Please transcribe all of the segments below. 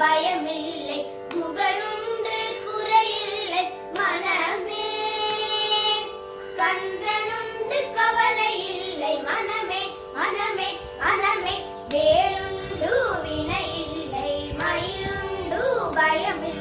பயமில்லை. புகழுண்டு குறையில்லை. மனமே கந்தனுண்டு கவலை இல்லை மனமே மனமே மனமே. வேலுண்டு வினை இல்லை மயிலுண்டு பயமில்லை.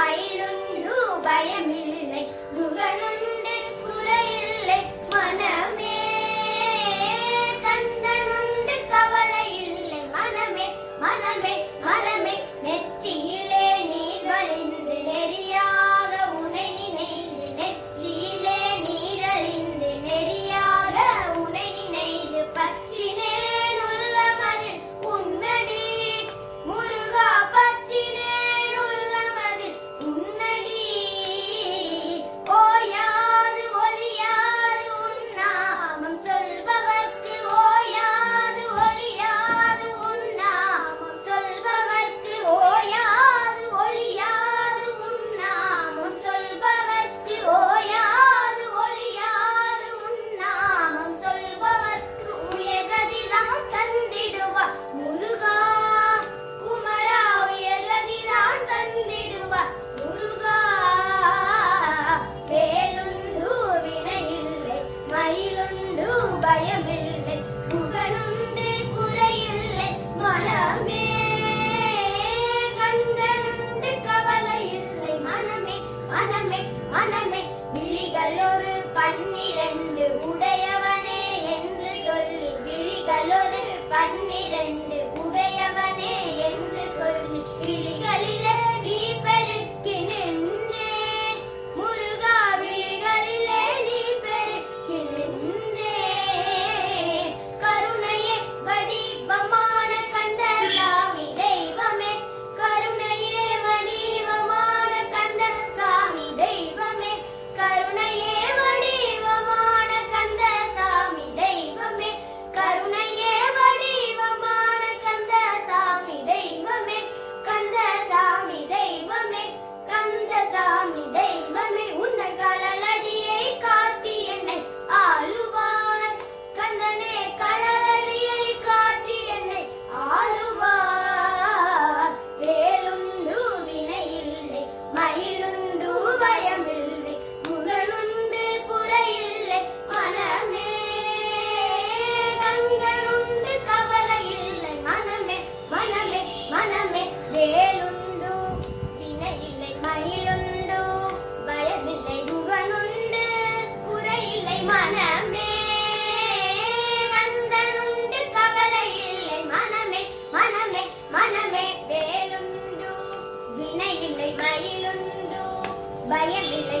மயிலுண்டு பயமில்லை. குகனுண்டு குறையில்லை மனமே கந்தனுண்டு கவலை இல்லை மனமே மனமே பயமில்லை. புகழுண்டு குறையில்லை. மனமே கண்டனுண்டு கவலை இல்லை மனமே மனமே மனமே. விழிகள் ஒரு பன்னிரண்டு உடையவனே கங்கனுண்டு கவலை இல்லை. மனமே மனமே மனமே வேலுண்டு வினையில்லை மயிலுண்டு. பயமில்லை முகனுண்டு. குறையில்லை மனமே. கந்தனுண்டு கவலை இல்லை. மனமே மனமே மனமே வேலுண்டு வினையில்லை மயிலுண்டு. பயமில்லை